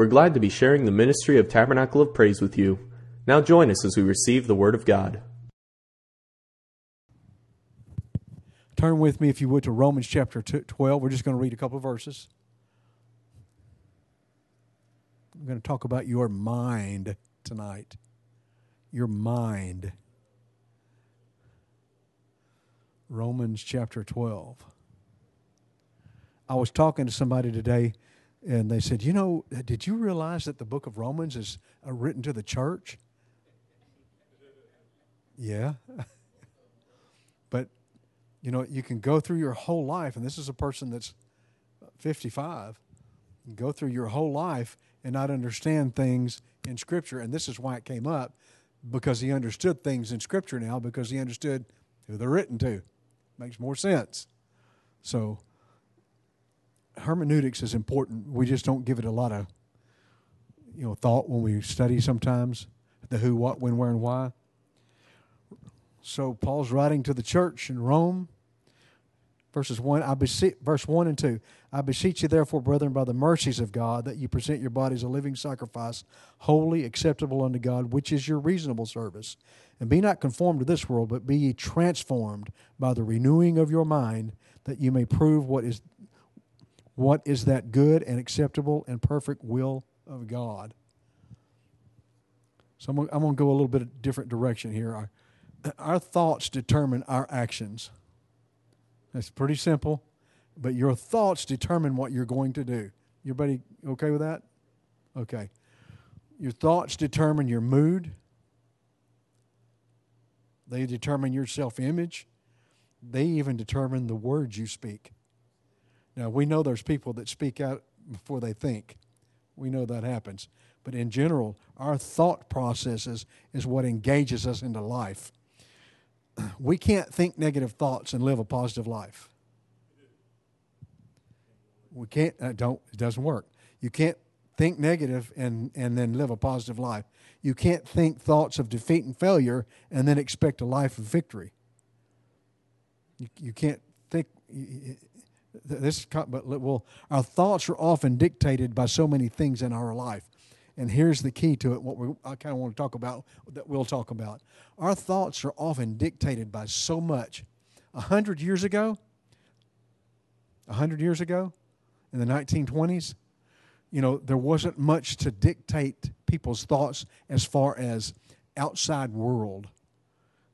We're glad to be sharing the ministry of Tabernacle of Praise with you. Now join us as we receive the Word of God. Turn with me, if you would, to Romans chapter 12. We're just going to read a couple of verses. I'm going to talk about your mind tonight. Your mind. Romans chapter 12. I was talking to somebody today, and they said, You know, did you realize that the book of Romans is uh, written to the church? Yeah. but, you know, you can go through your whole life, and this is a person that's 55, go through your whole life and not understand things in Scripture. And this is why it came up because he understood things in Scripture now because he understood who they're written to. Makes more sense. So, hermeneutics is important. We just don't give it a lot of you know thought when we study sometimes the who, what, when, where, and why. So Paul's writing to the church in Rome verses 1 I beseech, verse 1 and 2 I beseech you therefore brethren by the mercies of God that you present your bodies a living sacrifice holy acceptable unto God which is your reasonable service and be not conformed to this world but be ye transformed by the renewing of your mind that you may prove what is what is that good and acceptable and perfect will of God so I'm I'm going to go a little bit different direction here our, our thoughts determine our actions that's pretty simple, but your thoughts determine what you're going to do. Everybody okay with that? Okay. Your thoughts determine your mood. They determine your self image. They even determine the words you speak. Now, we know there's people that speak out before they think. We know that happens. But in general, our thought processes is what engages us into life we can't think negative thoughts and live a positive life. We can't. Uh, don't. It doesn't work. You can't think negative and and then live a positive life. You can't think thoughts of defeat and failure and then expect a life of victory. You, you can't think. This, but well, our thoughts are often dictated by so many things in our life. And here's the key to it, what we, I kind of want to talk about, that we'll talk about. Our thoughts are often dictated by so much. A hundred years ago, a hundred years ago, in the 1920s, you know, there wasn't much to dictate people's thoughts as far as outside world.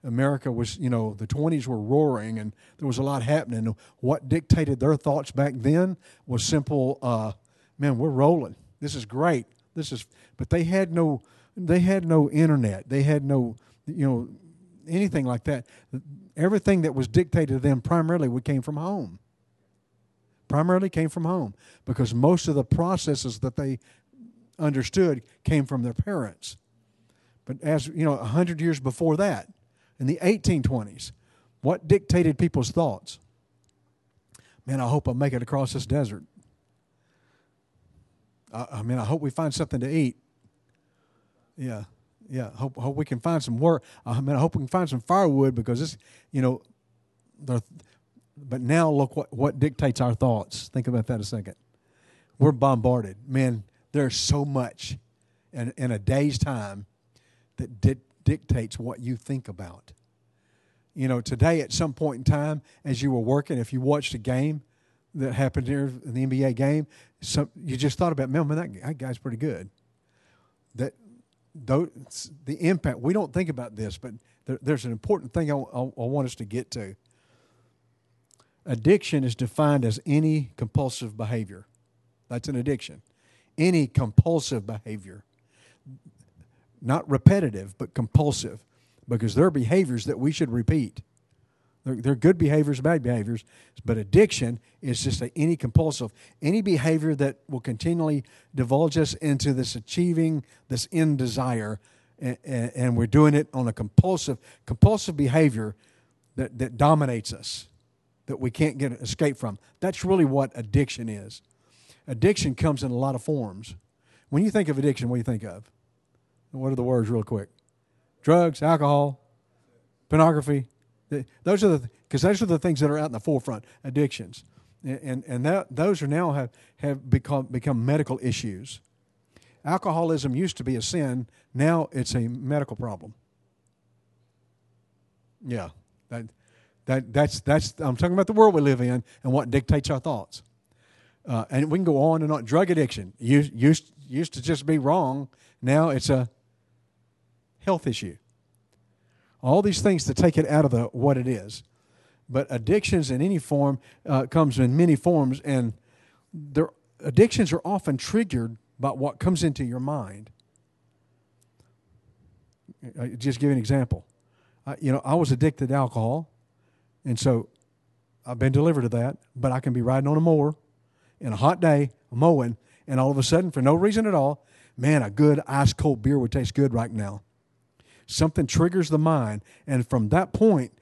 America was, you know, the 20s were roaring and there was a lot happening. What dictated their thoughts back then was simple, uh, man, we're rolling. This is great. This is, but they had no, they had no internet. They had no, you know, anything like that. Everything that was dictated to them primarily came from home. Primarily came from home because most of the processes that they understood came from their parents. But as you know, a hundred years before that, in the 1820s, what dictated people's thoughts? Man, I hope I make it across this desert. I, I mean, I hope we find something to eat. Yeah, yeah. Hope hope we can find some work. I mean, I hope we can find some firewood because this, you know, the. But now look what what dictates our thoughts. Think about that a second. We're bombarded, man. There's so much, in in a day's time, that di- dictates what you think about. You know, today at some point in time, as you were working, if you watched a game, that happened here in the NBA game, some, you just thought about, man, that, that guy's pretty good. That the impact, we don't think about this, but there, there's an important thing I, I, I want us to get to. Addiction is defined as any compulsive behavior. That's an addiction. Any compulsive behavior. Not repetitive, but compulsive, because there are behaviors that we should repeat. They're, good behaviors, bad behaviors, but addiction is just a, any compulsive, any behavior that will continually divulge us into this achieving this end desire, and, and we're doing it on a compulsive, compulsive behavior that, that dominates us, that we can't get escape from. That's really what addiction is. Addiction comes in a lot of forms. When you think of addiction, what do you think of? What are the words, real quick? Drugs, alcohol, pornography, those are the because those are the things that are out in the forefront. Addictions, and and that those are now have have become become medical issues. Alcoholism used to be a sin. Now it's a medical problem. Yeah, that, that that's that's. I'm talking about the world we live in and what dictates our thoughts. Uh, and we can go on and on. Drug addiction used, used used to just be wrong. Now it's a health issue. All these things to take it out of the what it is. But addictions in any form uh, comes in many forms, and their addictions are often triggered by what comes into your mind. I just give an example. I, you know, I was addicted to alcohol, and so I've been delivered of that. But I can be riding on a mower in a hot day, mowing, and all of a sudden, for no reason at all, man, a good ice cold beer would taste good right now. Something triggers the mind, and from that point,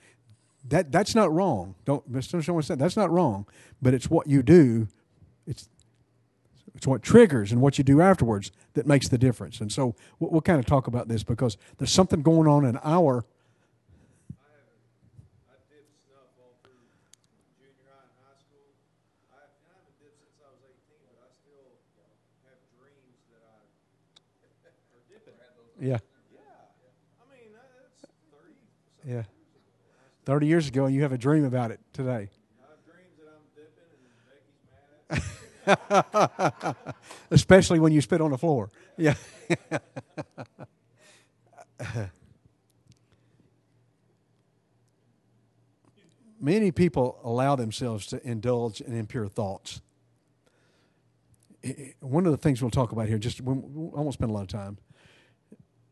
that that's not wrong. Don't misunderstand what I said. That's not wrong, but it's what you do. It's it's what triggers and what you do afterwards that makes the difference. And so we'll, we'll kind of talk about this because there's something going on in our Yeah. Yeah. 30 years ago, and you have a dream about it today. Especially when you spit on the floor. Yeah. Many people allow themselves to indulge in impure thoughts. One of the things we'll talk about here, just I won't spend a lot of time,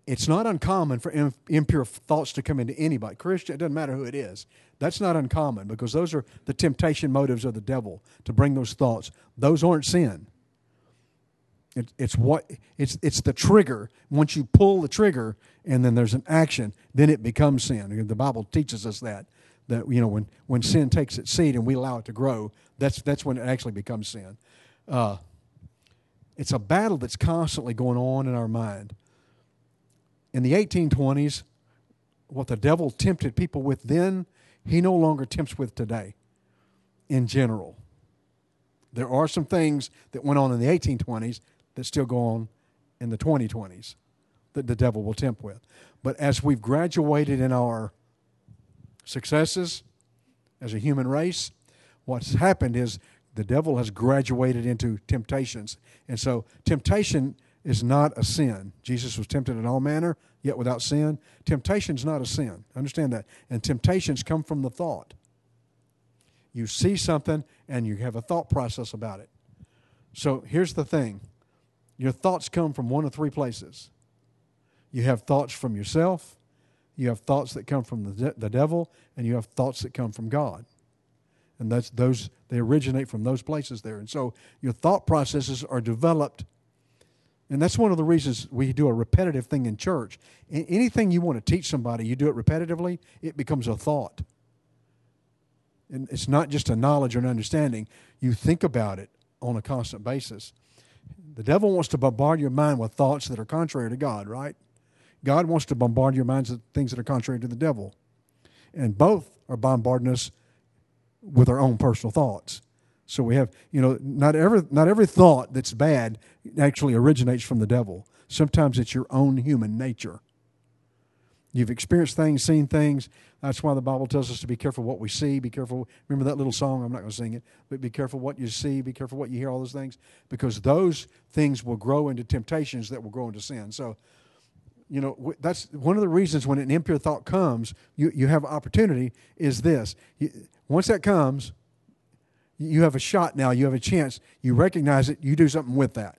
it's not uncommon for impure thoughts to come into anybody. Christian, it doesn't matter who it is. That's not uncommon because those are the temptation motives of the devil to bring those thoughts. Those aren't sin. It, it's what it's it's the trigger. Once you pull the trigger and then there's an action, then it becomes sin. The Bible teaches us that that you know when when sin takes its seed and we allow it to grow, that's that's when it actually becomes sin. Uh, it's a battle that's constantly going on in our mind in the 1820s, what the devil tempted people with then, he no longer tempts with today in general. There are some things that went on in the 1820s that still go on in the 2020s that the devil will tempt with. But as we've graduated in our successes as a human race, what's happened is the devil has graduated into temptations. And so temptation is not a sin. Jesus was tempted in all manner, yet without sin. Temptation is not a sin. Understand that. And temptations come from the thought. You see something and you have a thought process about it. So here's the thing your thoughts come from one of three places. You have thoughts from yourself, you have thoughts that come from the, de- the devil, and you have thoughts that come from God. And that's those they originate from those places there. And so your thought processes are developed and that's one of the reasons we do a repetitive thing in church. Anything you want to teach somebody, you do it repetitively, it becomes a thought. And it's not just a knowledge or an understanding. You think about it on a constant basis. The devil wants to bombard your mind with thoughts that are contrary to God, right? God wants to bombard your minds with things that are contrary to the devil. And both are bombarding us with our own personal thoughts. So we have, you know, not every not every thought that's bad actually originates from the devil. Sometimes it's your own human nature. You've experienced things, seen things. That's why the Bible tells us to be careful what we see. Be careful. Remember that little song? I'm not going to sing it, but be careful what you see. Be careful what you hear. All those things, because those things will grow into temptations that will grow into sin. So, you know, that's one of the reasons when an impure thought comes, you you have opportunity. Is this once that comes, you have a shot now, you have a chance, you recognize it, you do something with that.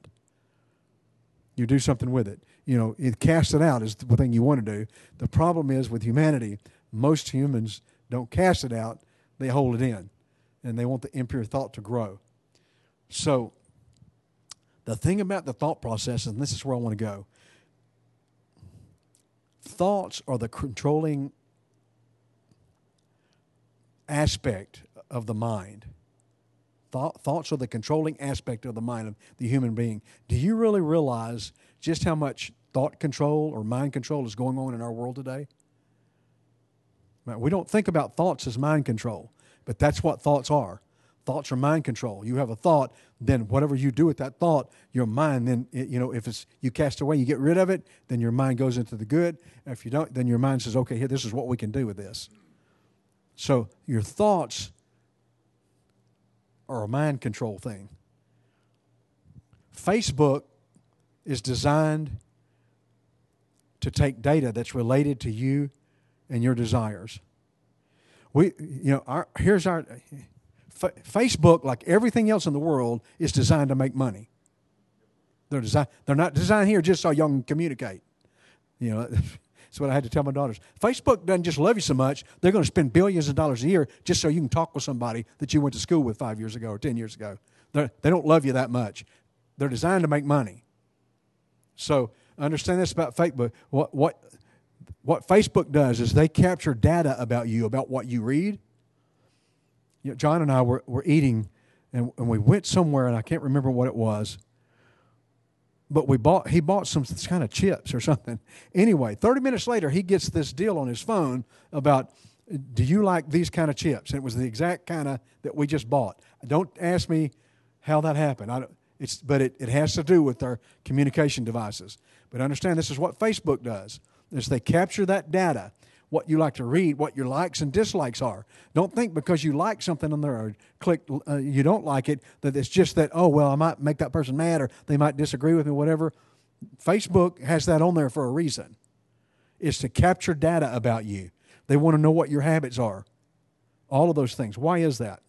You do something with it. You know, it cast it out is the thing you want to do. The problem is with humanity, most humans don't cast it out, they hold it in. And they want the impure thought to grow. So, the thing about the thought process, and this is where I want to go thoughts are the controlling aspect of the mind. Thought, thoughts are the controlling aspect of the mind of the human being. Do you really realize just how much thought control or mind control is going on in our world today? We don't think about thoughts as mind control, but that's what thoughts are. Thoughts are mind control. You have a thought, then whatever you do with that thought, your mind then you know if it's you cast away, you get rid of it, then your mind goes into the good. If you don't, then your mind says, okay, here, this is what we can do with this. So your thoughts are a mind control thing. Facebook is designed to take data that's related to you and your desires. We, you know, our, here's our Facebook, like everything else in the world, is designed to make money. They're designed. They're not designed here just so y'all can communicate. You know, that's what I had to tell my daughters. Facebook doesn't just love you so much; they're going to spend billions of dollars a year just so you can talk with somebody that you went to school with five years ago or ten years ago. They're, they do not love you that much. They're designed to make money. So understand this about Facebook. What what what Facebook does is they capture data about you, about what you read. You know, John and I were, were eating, and, and we went somewhere, and I can't remember what it was. But we bought he bought some kind of chips or something. Anyway, 30 minutes later, he gets this deal on his phone about do you like these kind of chips? And it was the exact kind of that we just bought. Don't ask me how that happened. I don't, it's, but it, it has to do with our communication devices. But understand this is what Facebook does is they capture that data, what you like to read, what your likes and dislikes are. Don't think because you like something on there or click uh, you don't like it that it's just that oh well I might make that person mad or they might disagree with me whatever. Facebook has that on there for a reason. It's to capture data about you. They want to know what your habits are. All of those things. Why is that?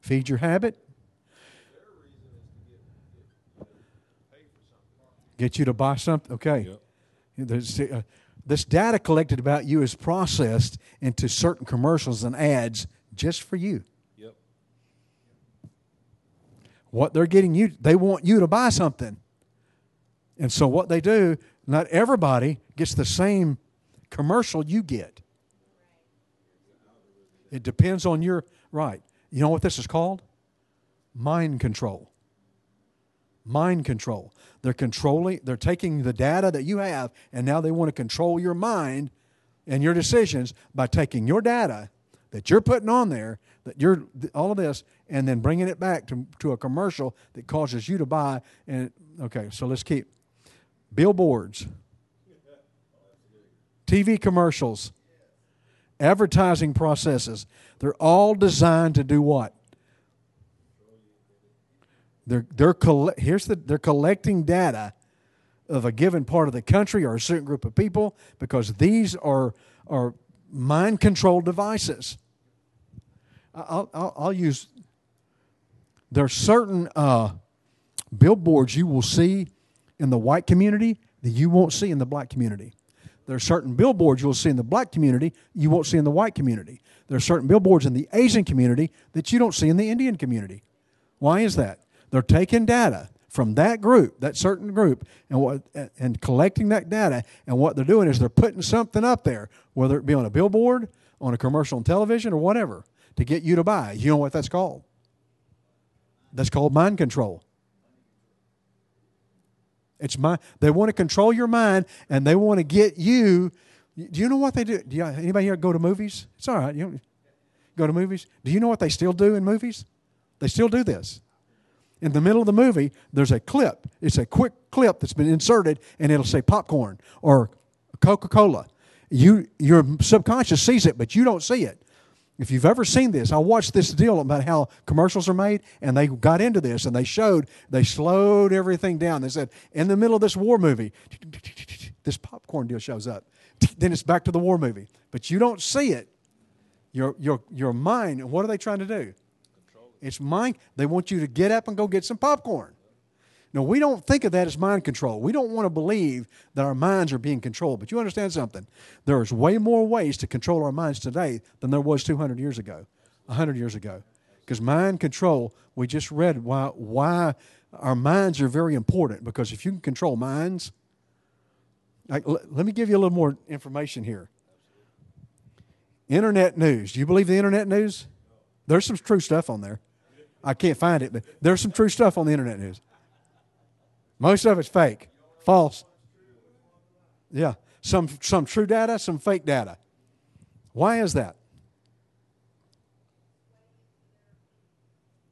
Feed your habit. Get you to buy something? Okay. Yep. Uh, this data collected about you is processed into certain commercials and ads just for you. Yep. What they're getting you, they want you to buy something. And so what they do, not everybody gets the same commercial you get. It depends on your right. You know what this is called? Mind control mind control. They're controlling, they're taking the data that you have, and now they want to control your mind and your decisions by taking your data that you're putting on there, that you're all of this, and then bringing it back to, to a commercial that causes you to buy. And okay, so let's keep billboards, TV commercials, advertising processes. They're all designed to do what? They're, they're coll- here's the, they're collecting data of a given part of the country or a certain group of people because these are, are mind controlled devices. I'll, I'll, I'll, use, there are certain uh, billboards you will see in the white community that you won't see in the black community. There are certain billboards you'll see in the black community you won't see in the white community. There are certain billboards in the Asian community that you don't see in the Indian community. Why is that? They're taking data from that group, that certain group, and what and collecting that data. And what they're doing is they're putting something up there, whether it be on a billboard, on a commercial on television, or whatever, to get you to buy. You know what that's called? That's called mind control. It's my. They want to control your mind, and they want to get you. Do you know what they do? do you, anybody here go to movies? It's all right. You go to movies. Do you know what they still do in movies? They still do this in the middle of the movie, there's a clip. It's a quick clip that's been inserted, and it'll say popcorn or Coca Cola. You, your subconscious sees it, but you don't see it. If you've ever seen this, I watched this deal about how commercials are made, and they got into this and they showed, they slowed everything down. They said, in the middle of this war movie, this popcorn deal shows up. Then it's back to the war movie. But you don't see it. Your, your, your mind, what are they trying to do? It's mind. They want you to get up and go get some popcorn. No, we don't think of that as mind control. We don't want to believe that our minds are being controlled. But you understand something? There's way more ways to control our minds today than there was 200 years ago, 100 years ago. Because mind control, we just read why, why our minds are very important. Because if you can control minds, like, let me give you a little more information here. Internet news. Do you believe the internet news? There's some true stuff on there. I can't find it, but there's some true stuff on the internet news. Most of it's fake, false. Yeah. Some, some true data, some fake data. Why is that?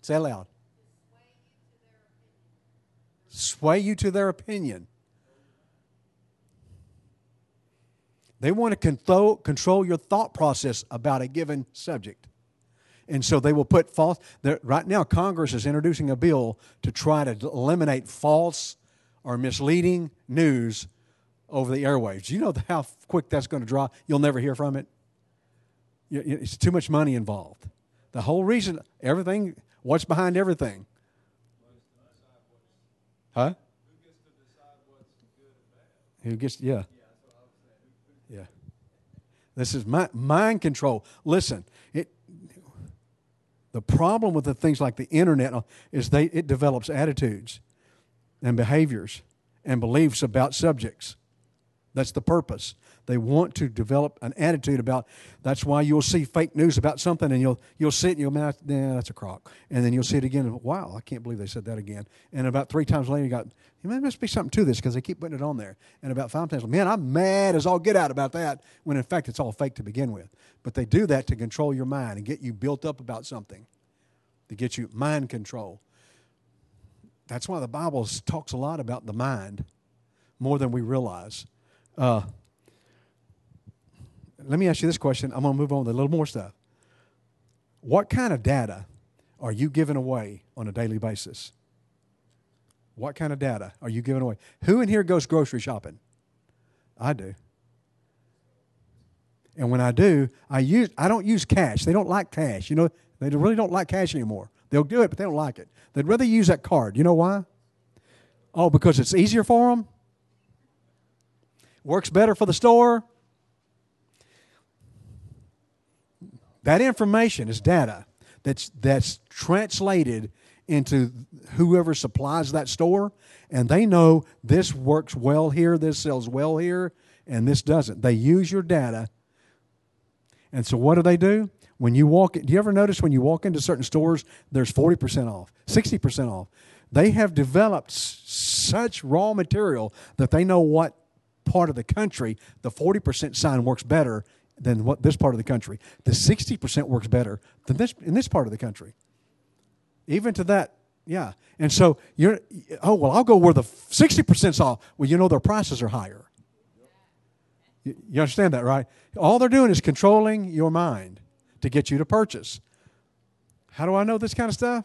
Say it loud. Sway you to their opinion. They want to control, control your thought process about a given subject. And so they will put false. Right now, Congress is introducing a bill to try to eliminate false or misleading news over the airwaves. You know how quick that's going to draw? You'll never hear from it. It's too much money involved. The whole reason, everything, what's behind everything? Huh? Who gets, to decide what's good and bad? Who gets yeah. Yeah. This is mind control. Listen, the problem with the things like the internet uh, is they it develops attitudes and behaviors and beliefs about subjects. That's the purpose. They want to develop an attitude about. That's why you'll see fake news about something, and you'll you'll see it, and you'll nah, that's a crock, and then you'll see it again, and wow, I can't believe they said that again. And about three times later, you got there must be something to this because they keep putting it on there. And about five times, man, I'm mad as all get out about that. When in fact, it's all fake to begin with. But they do that to control your mind and get you built up about something, to get you mind control. That's why the Bible talks a lot about the mind more than we realize. Uh, let me ask you this question. I'm going to move on with a little more stuff. What kind of data are you giving away on a daily basis? What kind of data are you giving away? Who in here goes grocery shopping? I do. And when I do, I use I don't use cash. They don't like cash. You know, they really don't like cash anymore. They'll do it, but they don't like it. They'd rather use that card. You know why? Oh, because it's easier for them. Works better for the store. That information is data that's that's translated into whoever supplies that store, and they know this works well here, this sells well here, and this doesn't. They use your data. And so what do they do? When you walk, do you ever notice when you walk into certain stores, there's 40% off, 60% off? They have developed such raw material that they know what part of the country the 40% sign works better than what this part of the country. The 60% works better than this in this part of the country. Even to that, yeah. And so you're, oh, well, I'll go where the 60%'s off. Well, you know their prices are higher. You, you understand that, right? All they're doing is controlling your mind to get you to purchase. How do I know this kind of stuff?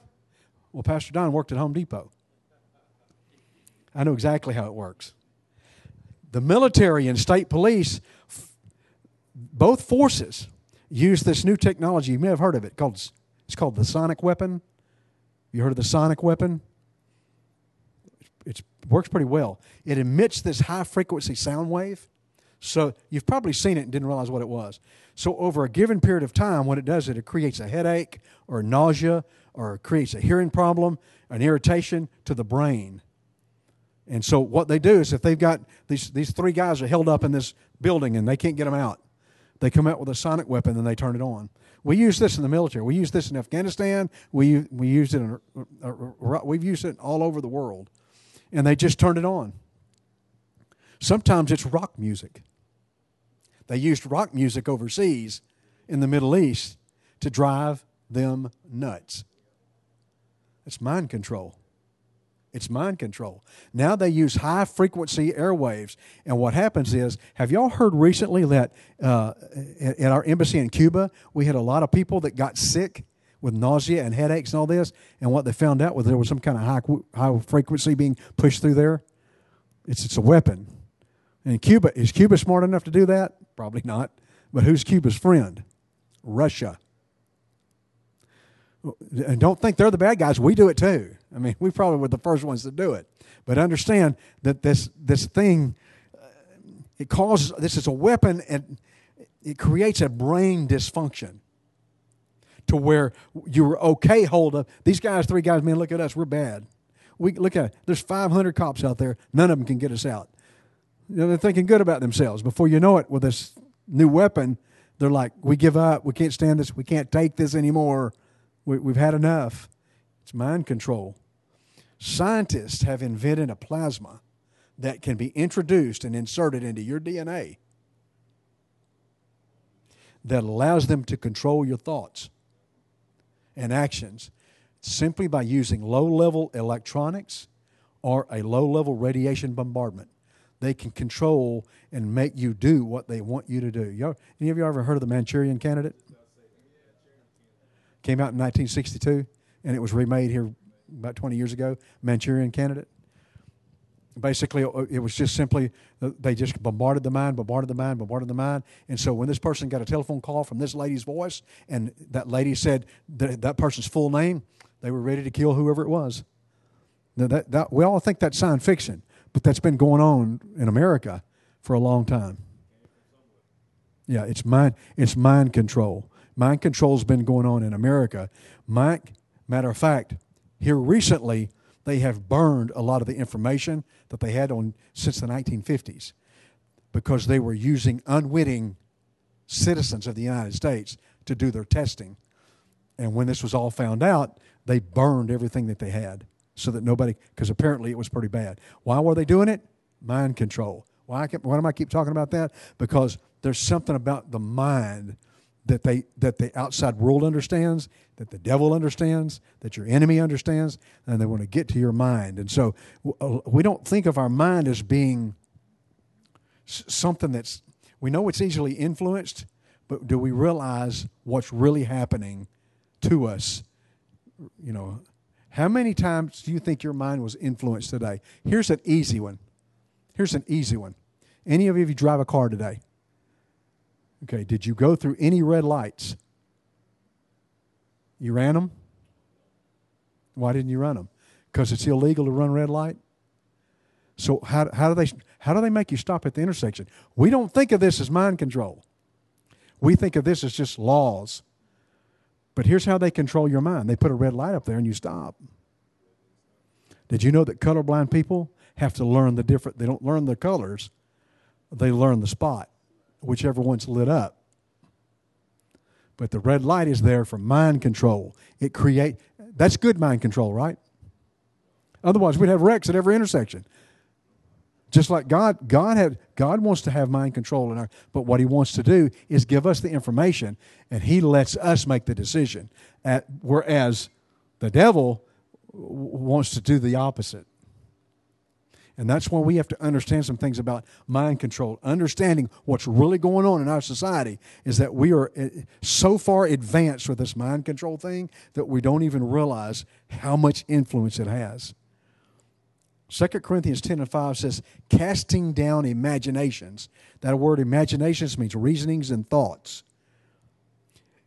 Well, Pastor Don worked at Home Depot. I know exactly how it works. The military and state police both forces use this new technology. You may have heard of it. Called it's called the sonic weapon. You heard of the sonic weapon? It works pretty well. It emits this high frequency sound wave. So you've probably seen it and didn't realize what it was. So over a given period of time, what it does is it creates a headache or nausea or creates a hearing problem, an irritation to the brain. And so what they do is if they've got these these three guys are held up in this building and they can't get them out, they come out with a sonic weapon and they turn it on. We use this in the military. We use this in Afghanistan. We we used it in uh, uh, uh, we've used it all over the world, and they just turned it on. Sometimes it's rock music. They used rock music overseas in the Middle East to drive them nuts. It's mind control. It's mind control. Now they use high frequency airwaves. And what happens is, have y'all heard recently that uh, at, our embassy in Cuba, we had a lot of people that got sick with nausea and headaches and all this. And what they found out was there was some kind of high, high frequency being pushed through there. It's, it's a weapon. And Cuba, is Cuba smart enough to do that? Probably not. But who's Cuba's friend? Russia. And don't think they're the bad guys. We do it too. I mean, we probably were the first ones to do it. But understand that this this thing, uh, it causes this is a weapon and it creates a brain dysfunction to where you're okay hold up. these guys, three guys, man, look at us, we're bad. We look at there's 500 cops out there, none of them can get us out. You know, they're thinking good about themselves. Before you know it, with this new weapon, they're like, we give up, we can't stand this, we can't take this anymore, we, we've had enough. It's mind control. Scientists have invented a plasma that can be introduced and inserted into your DNA that allows them to control your thoughts and actions simply by using low level electronics or a low level radiation bombardment. They can control and make you do what they want you to do. You, any of you ever heard of the Manchurian Candidate? Came out in 1962 and it was remade here about 20 years ago. Manchurian Candidate. Basically it was just simply uh, they just bombarded the mind bombarded the mind bombarded the mind and so when this person got a telephone call from this lady's voice and that lady said that, that person's full name they were ready to kill whoever it was. Now that, that, we all think that's science fiction but that's been going on in america for a long time. Yeah it's mind it's mind control mind control's been going on in america mike matter of fact here recently they have burned a lot of the information that they had on since the 1950s because they were using unwitting citizens of the United States to do their testing. And when this was all found out, they burned everything that they had so that nobody, because apparently it was pretty bad. Why were they doing it? Mind control. Why, why do I keep talking about that? Because there's something about the mind that they that the outside world understands, that the devil understands, that your enemy understands, and they want to get to your mind. And so uh, we don't think of our mind as being something that's we know it's easily influenced, but do we realize what's really happening to us? You know, how many times do you think your mind was influenced today? Here's an easy one. Here's an easy one. Any of you drive a car today? Okay, did you go through any red lights? You ran them? Why didn't you run them? Because it's illegal to run red light? So how, how do they how do they make you stop at the intersection? We don't think of this as mind control. We think of this as just laws. But here's how they control your mind. They put a red light up there and you stop. Did you know that colorblind people have to learn the different they don't learn the colors, they learn the spot whichever one's lit up. But the red light is there for mind control. It create that's good mind control, right? Otherwise, we'd have wrecks at every intersection. Just like God, God had God wants to have mind control in our, but what He wants to do is give us the information, and He lets us make the decision. At, whereas the devil wants to do the opposite. And that's why we have to understand some things about mind control. Understanding what's really going on in our society is that we are eh, so far advanced with this mind control thing that we don't even realize how much influence it has. 2 Corinthians 10 and 5 says, casting down imaginations. That word imaginations means reasonings and thoughts.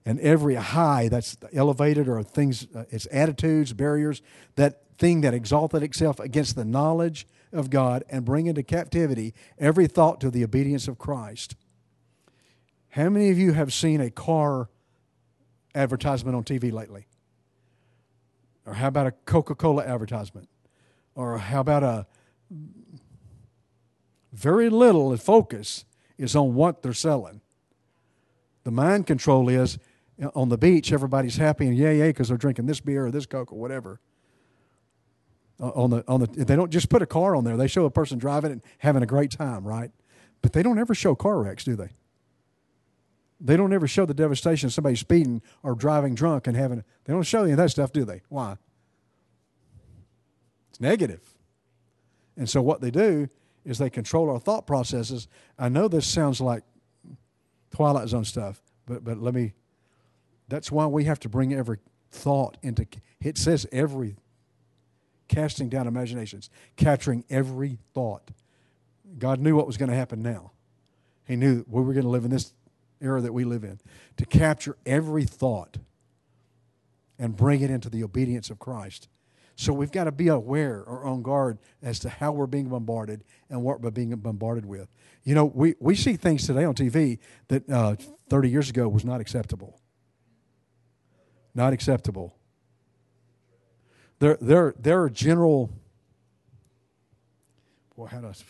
And every high that's elevated or things, uh, it's attitudes, barriers, that thing that exalted itself against the knowledge of God and bring into captivity every thought to the obedience of Christ. How many of you have seen a car advertisement on TV lately? Or how about a Coca Cola advertisement? Or how about a very little focus is on what they're selling. The mind control is on the beach, everybody's happy and yay, yay, because they're drinking this beer or this Coke or whatever. Uh, on the on the they don't just put a car on there. They show a person driving and having a great time, right? But they don't ever show car wrecks, do they? They don't ever show the devastation of somebody speeding or driving drunk and having. They don't show any of that stuff, do they? Why? It's negative. And so what they do is they control our thought processes. I know this sounds like Twilight Zone stuff, but but let me. That's why we have to bring every thought into. It says every casting down imaginations, capturing every thought. God knew what was going to happen now. He knew we were going to live in this era that we live in, to capture every thought and bring it into the obedience of Christ. So we've got to be aware or on guard as to how we're being bombarded and what we're being bombarded with. You know, we, we see things today on TV that uh, 30 years ago was not acceptable. Not acceptable. There, there, there are general. Well, how does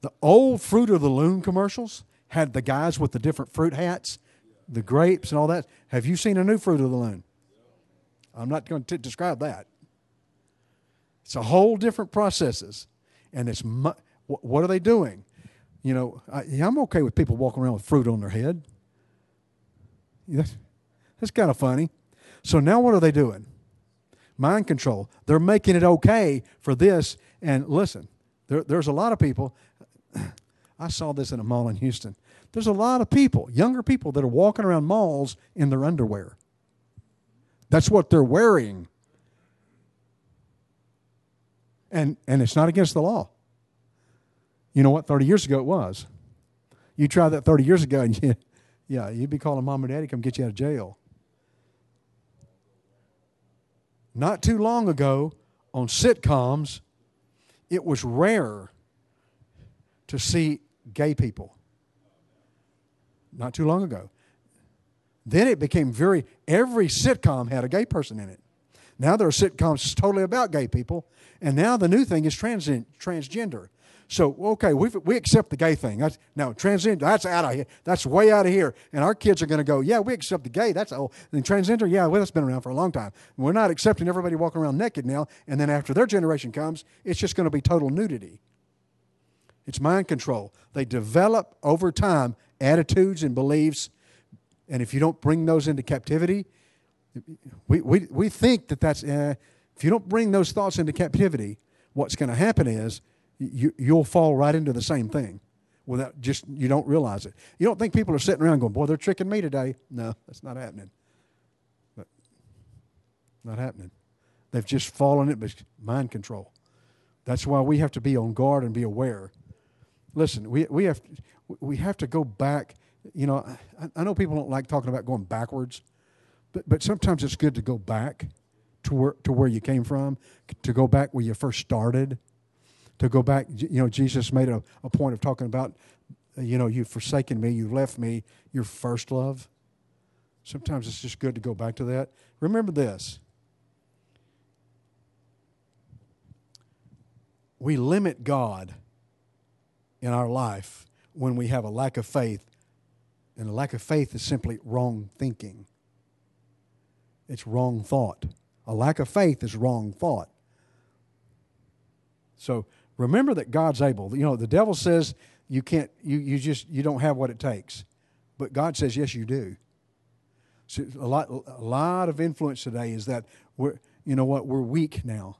the old Fruit of the Loom commercials had the guys with the different fruit hats, the grapes and all that. Have you seen a new Fruit of the Loom? I'm not going to describe that. It's a whole different processes, and it's mu- wh- what are they doing? You know, I, I'm okay with people walking around with fruit on their head. That's, that's kind of funny. So now what are they doing? Mind control. They're making it okay for this. And listen, there, there's a lot of people. I saw this in a mall in Houston. There's a lot of people, younger people, that are walking around malls in their underwear. That's what they're wearing. And, and it's not against the law. You know what? 30 years ago it was. You tried that 30 years ago, and you, yeah, you'd be calling mom and daddy to come get you out of jail. Not too long ago, on sitcoms, it was rare to see gay people. Not too long ago. Then it became very, every sitcom had a gay person in it. Now there are sitcoms totally about gay people, and now the new thing is trans, transgender. So okay, we we accept the gay thing. That's, now transgender, that's out of here. That's way out of here. And our kids are going to go, yeah, we accept the gay. That's oh, and transgender, yeah, well, that's been around for a long time. We're not accepting everybody walking around naked now. And then after their generation comes, it's just going to be total nudity. It's mind control. They develop over time attitudes and beliefs, and if you don't bring those into captivity, we we we think that that's eh, if you don't bring those thoughts into captivity, what's going to happen is you, you'll fall right into the same thing without just you don't realize it. You don't think people are sitting around going, "Boy, they're tricking me today." No, that's not happening. But not happening. They've just fallen into mind control. That's why we have to be on guard and be aware. Listen, we we have we have to go back. You know, I, I know people don't like talking about going backwards, but but sometimes it's good to go back to where to where you came from, to go back where you first started to go back. You know, Jesus made a, a point of talking about, uh, you know, you've forsaken me, you've left me, your first love. Sometimes it's just good to go back to that. Remember this we limit God in our life when we have a lack of faith. And a lack of faith is simply wrong thinking. It's wrong thought. A lack of faith is wrong thought. So remember that God's able. You know, the devil says you can't, you, you just, you don't have what it takes. But God says, yes, you do. So a lot, a lot of influence today is that we're, you know what, we're weak now.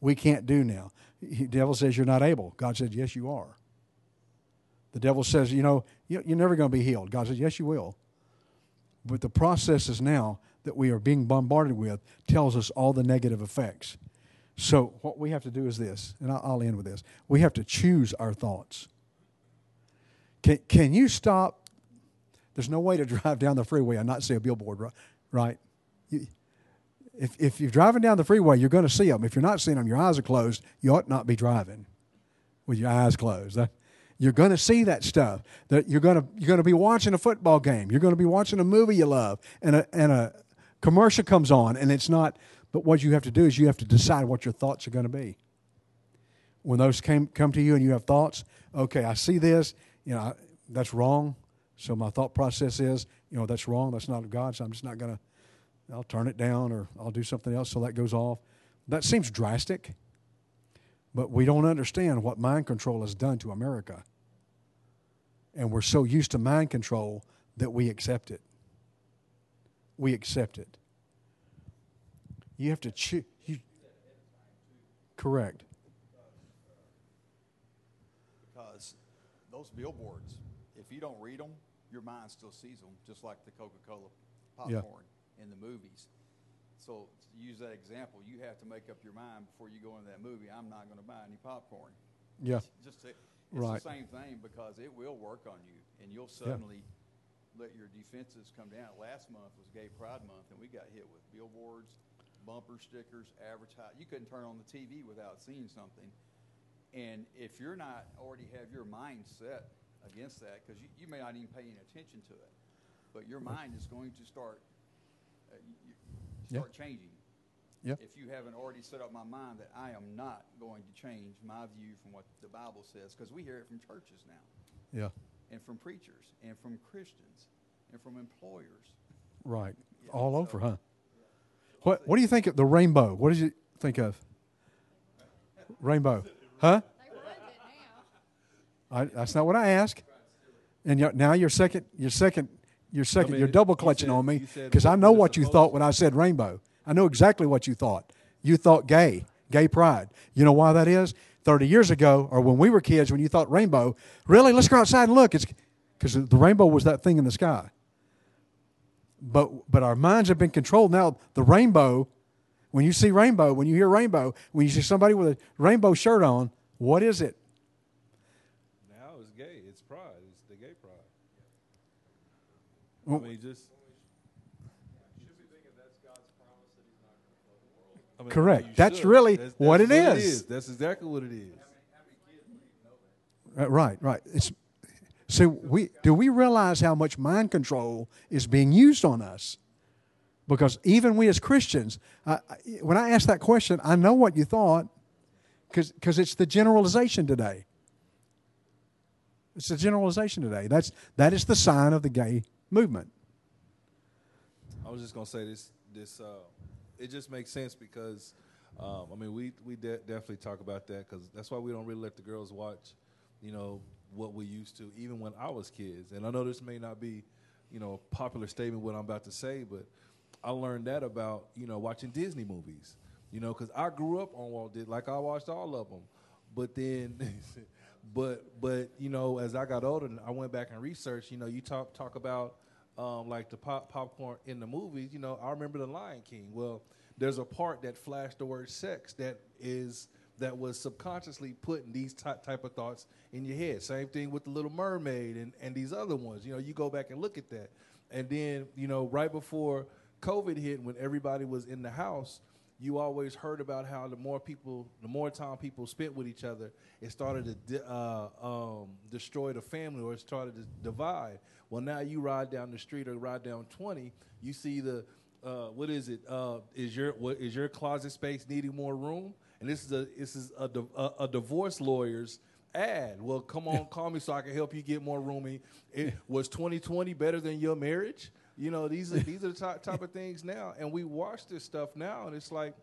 We can't do now. The devil says you're not able. God says, yes, you are. The devil says, you know, you're never going to be healed. God says, yes, you will. But the processes now that we are being bombarded with tells us all the negative effects. So, what we have to do is this, and I'll end with this. We have to choose our thoughts. Can, can you stop? There's no way to drive down the freeway and not see a billboard, right? You, if, if you're driving down the freeway, you're going to see them. If you're not seeing them, your eyes are closed. You ought not be driving with your eyes closed. You're going to see that stuff. That you're going to you're going to be watching a football game. You're going to be watching a movie you love, and a and a commercial comes on, and it's not but what you have to do is you have to decide what your thoughts are going to be. When those came, come to you and you have thoughts, okay, I see this, you know, that's wrong. So my thought process is, you know, that's wrong. That's not of God. So I'm just not going to, I'll turn it down or I'll do something else so that goes off. That seems drastic, but we don't understand what mind control has done to America. And we're so used to mind control that we accept it. We accept it. You have to choose. Correct. Because those billboards, if you don't read them, your mind still sees them, just like the Coca Cola popcorn yeah. in the movies. So, to use that example, you have to make up your mind before you go into that movie. I'm not going to buy any popcorn. Yeah. Just to, it's right. the same thing because it will work on you, and you'll suddenly yeah. let your defenses come down. Last month was Gay Pride Month, and we got hit with billboards bumper stickers, advertise. You couldn't turn on the TV without seeing something. And if you're not already have your mind set against that, because you, you, may not even pay any attention to it, but your mind is going to start uh, start yeah. changing. Yeah. If you haven't already set up my mind that I am not going to change my view from what the Bible says, because we hear it from churches now. Yeah. And from preachers and from Christians and from employers. Right. All so, over, huh? What What do you think of the rainbow? What did you think of? Rainbow. Huh? They ruined it now. I, that's not what I asked. And you're, now you're second. You're second. You're second. mean, you're double clutching said- on me because I know what you thought to- when I said rainbow. I know exactly what you thought. You thought gay, gay pride. You know why that is? Thirty years ago, or when we were kids, when you thought rainbow, really, let's go outside and look. It's because the rainbow was that thing in the sky. But but our minds have been controlled now. The rainbow, when you see rainbow, when you hear rainbow, when you see somebody with a rainbow shirt on, what is it? Now it's gay. It's pride. It's the gay pride. Well- I mean, just. I mean, Correct. you That's should. really That's- what that's it is. That's exactly what it is. Uh, right, right. It's so we do we realize how much mind control is being used on us? Because even we as Christians, I- when I ask that question, I know what you thought, because it's the generalization today. It's the generalization today. That's that is the sign of the gay movement. I was just gonna say this. This uh, it just makes sense because, um, I mean, we we de- definitely talk about that because that's why we don't really let the girls watch, you know, what we used to, even when I was kids. And I know this may not be, you know, a popular statement what I'm about to say, but I learned that about you know watching Disney movies, you know, because I grew up on Walt Disney, like I watched all of them, but then. But but you know, as I got older, and I went back and researched. You know, you talk talk about um, like the pop popcorn in the movies. You know, I remember the Lion King. Well, there's a part that flashed the word sex that is that was subconsciously putting these ty- type of thoughts in your head. Same thing with the Little Mermaid and and these other ones. You know, you go back and look at that, and then you know, right before COVID hit, when everybody was in the house you always heard about how the more people, the more time people spent with each other, it started to di- uh, um, destroy the family or it started to divide. Well, now you ride down the street or ride down 20, you see the, uh, what is it? Uh, is your what is your closet space needing more room? And this is a this is a, a, a divorce lawyer's ad. Well, come on, call me so I can help you get more room. It, was 2020 better than your marriage? You know, these are these are the type, type of things now, and we watch this stuff now, and it's like,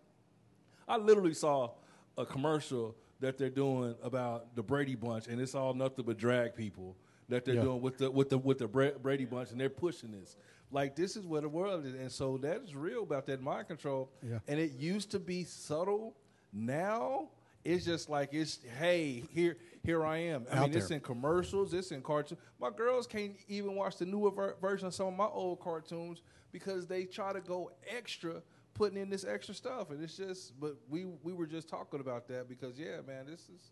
I literally saw a commercial that they're doing about the Brady Bunch, and it's all nothing but drag people that they're Yeah. doing with the with the with the Bra- Brady Bunch, and they're pushing this. Like this is where the world is, and so that is real about that mind control. Yeah. And it used to be subtle. Now it's just like it's hey here here I am. I Out mean, it's in commercials, it's in cartoons. My girls can't even watch the newer ver- version of some of my old cartoons because they try to go extra, putting in this extra stuff, and it's just. But we we were just talking about that because yeah, man, this is.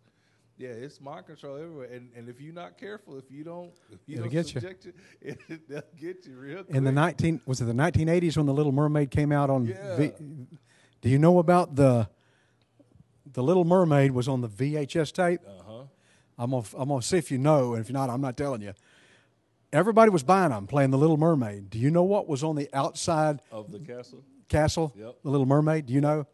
Yeah, it's mind control everywhere, and and if you're not careful, if you don't, if you It'll don't get you. subject you, it, they'll get you real quick. In the nineteen was it the nineteen eighties when the Little Mermaid came out on? Yeah. do you know about the the Little Mermaid was on the VHS tape? uh huh. I'm gonna I'm gonna see if you know, and if you're not, I'm not telling you. Everybody was buying them, playing the Little Mermaid. Do you know what was on the outside Of the castle. castle? Yep. The Little Mermaid. Do you know?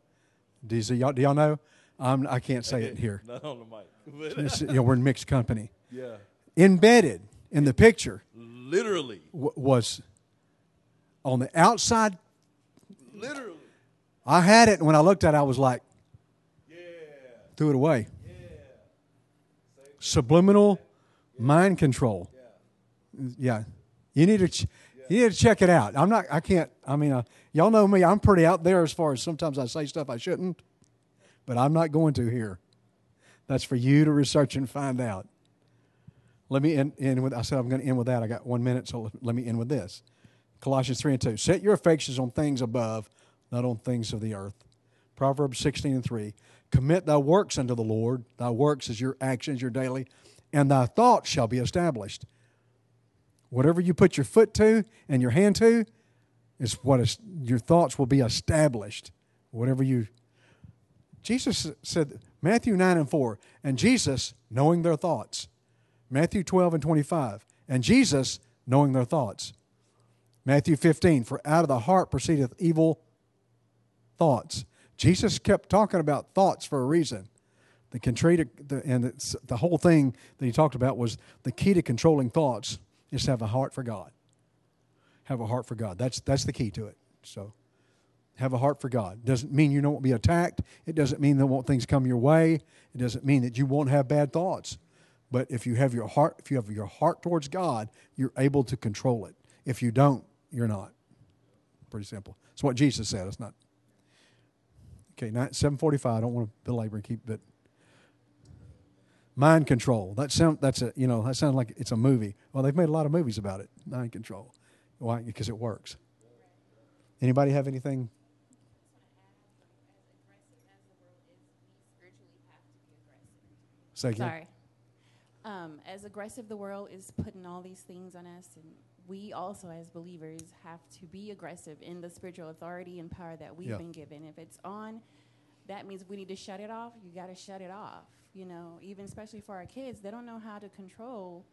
Do, you, y'all, do y'all know? Um, I can't say it here. Not on the mic. You know, we're in mixed company. yeah, Embedded in the picture literally, w- was on the outside. literally. I had it, and when I looked at it, I was like, threw it away. Subliminal mind control. Yeah, you need to ch- you need to check it out. I'm not. I can't. I mean, uh, y'all know me. I'm pretty out there as far as sometimes I say stuff I shouldn't, but I'm not going to here. That's for you to research and find out. Let me end, end with. I said I'm going to end with that. I got one minute, so let, me end with this. Colossians three and two. Set your affections on things above, not on things of the earth. Proverbs 16 and 3. Commit thy works unto the Lord. Thy works is your actions, your daily, and thy thoughts shall be established. Whatever you put your foot to and your hand to is what is, your thoughts will be established. Whatever you. Jesus said, Matthew 9 and 4, and Jesus knowing their thoughts. Matthew 12 and 25, and Jesus knowing their thoughts. Matthew 15, for out of the heart proceedeth evil thoughts. Jesus kept talking about thoughts for a reason. The, control and the whole thing that he talked about was the key to controlling thoughts is to have a heart for God. Have a heart for God. That's that's the key to it. So, Have a heart for God. Doesn't mean you don't be attacked. It doesn't mean that won't things come your way. It doesn't mean that you won't have bad thoughts. But if you have your heart, if you have your heart towards God, you're able to control it. If you don't, you're not. Pretty simple. It's what Jesus said. It's not. Okay, seven forty-five. I don't want to belabor and keep, but mind control. That sound. That's a. You know. That sounds like it's a movie. Well, they've made a lot of movies about it. Mind control. Why? Because it works. Anybody have anything? Say again. Sorry. Um, as aggressive the world is putting all these things on us, and we also, as believers, have to be aggressive in the spiritual authority and power that we've Yeah. been given. If it's on, that means we need to shut it off. You got to shut it off. You know, even especially for our kids, they don't know how to control.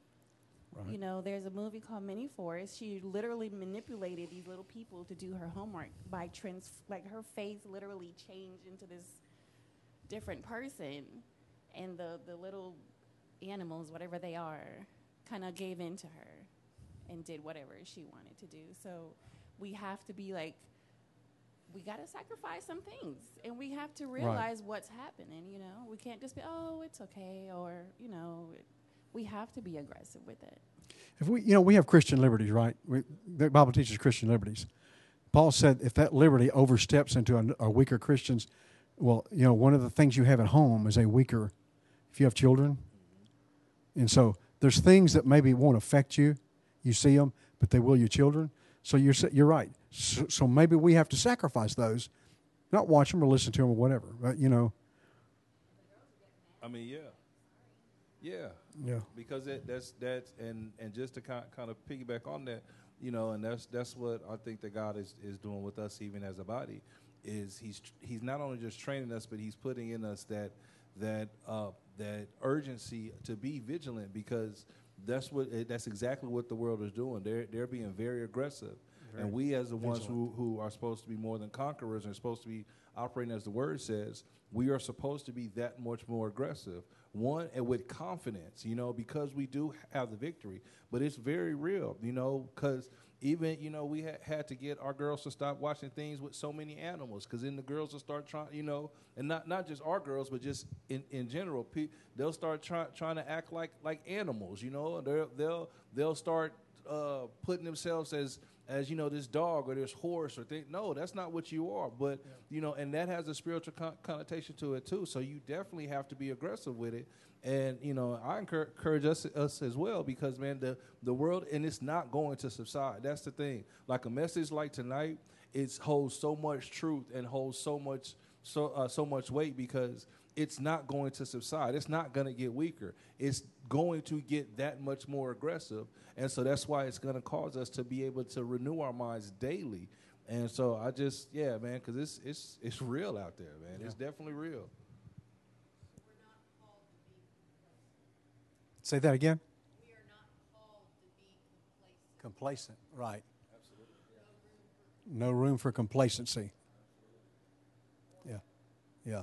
You know, there's a movie called Mini Forest. She literally manipulated these little people to do her homework by trans, like her face literally changed into this different person, and the the little animals, whatever they are, kind of gave in to her and did whatever she wanted to do. So we have to be like, we got to sacrifice some things and we have to realize what's happening. You know, we can't just be, oh, it's okay, or, you know, it, we have to be aggressive with it. If we, you know, we have Christian liberties, right? We, the Bible teaches Christian liberties. Paul said if that liberty oversteps into a, a weaker Christian's, well, you know, one of the things you have at home is a weaker, if you have children. And so there's things that maybe won't affect you. You see them, but they will your children. So you're, you're right. So, so maybe we have to sacrifice those, not watch them or listen to them or whatever. But, you know, I mean, yeah, yeah, Yeah. Because it, that's that's and and just to kind kind of piggyback on that, you know, and that's that's what I think that God is is doing with us, even as a body, is he's he's not only just training us, but he's putting in us that that uh, that urgency to be vigilant because that's what eh, that's exactly what the world is doing. They're they're being very aggressive, and we as the ones who who are supposed to be more than conquerors and are supposed to be operating as the word says, we are supposed to be that much more aggressive. One and with confidence, you know, because we do have the victory. But it's very real, you know, because even you know we ha- had to get our girls to stop watching things with so many animals because then the girls will start trying you know and not not just our girls but just in, in general pe- they'll start trying trying to act like like animals you know they'll they'll they'll start uh, putting themselves as as you know this dog or this horse or thing no that's not what you are. But you know and that has a spiritual con- connotation to it too. So you definitely have to be aggressive with it. And you know i encour- encourage us, us as well because man the, the world and it's not going to subside. That's the thing. Like a message like tonight it holds so much truth and holds so much so uh, so much weight because it's not going to subside it's not going to get weaker it's going to get that much more aggressive and so that's why it's going to cause us to be able to renew our minds daily and so i just yeah man because it's it's it's real out there man it's definitely real say that again. We are not called to be complacent, right. No room for complacency. Yeah, yeah.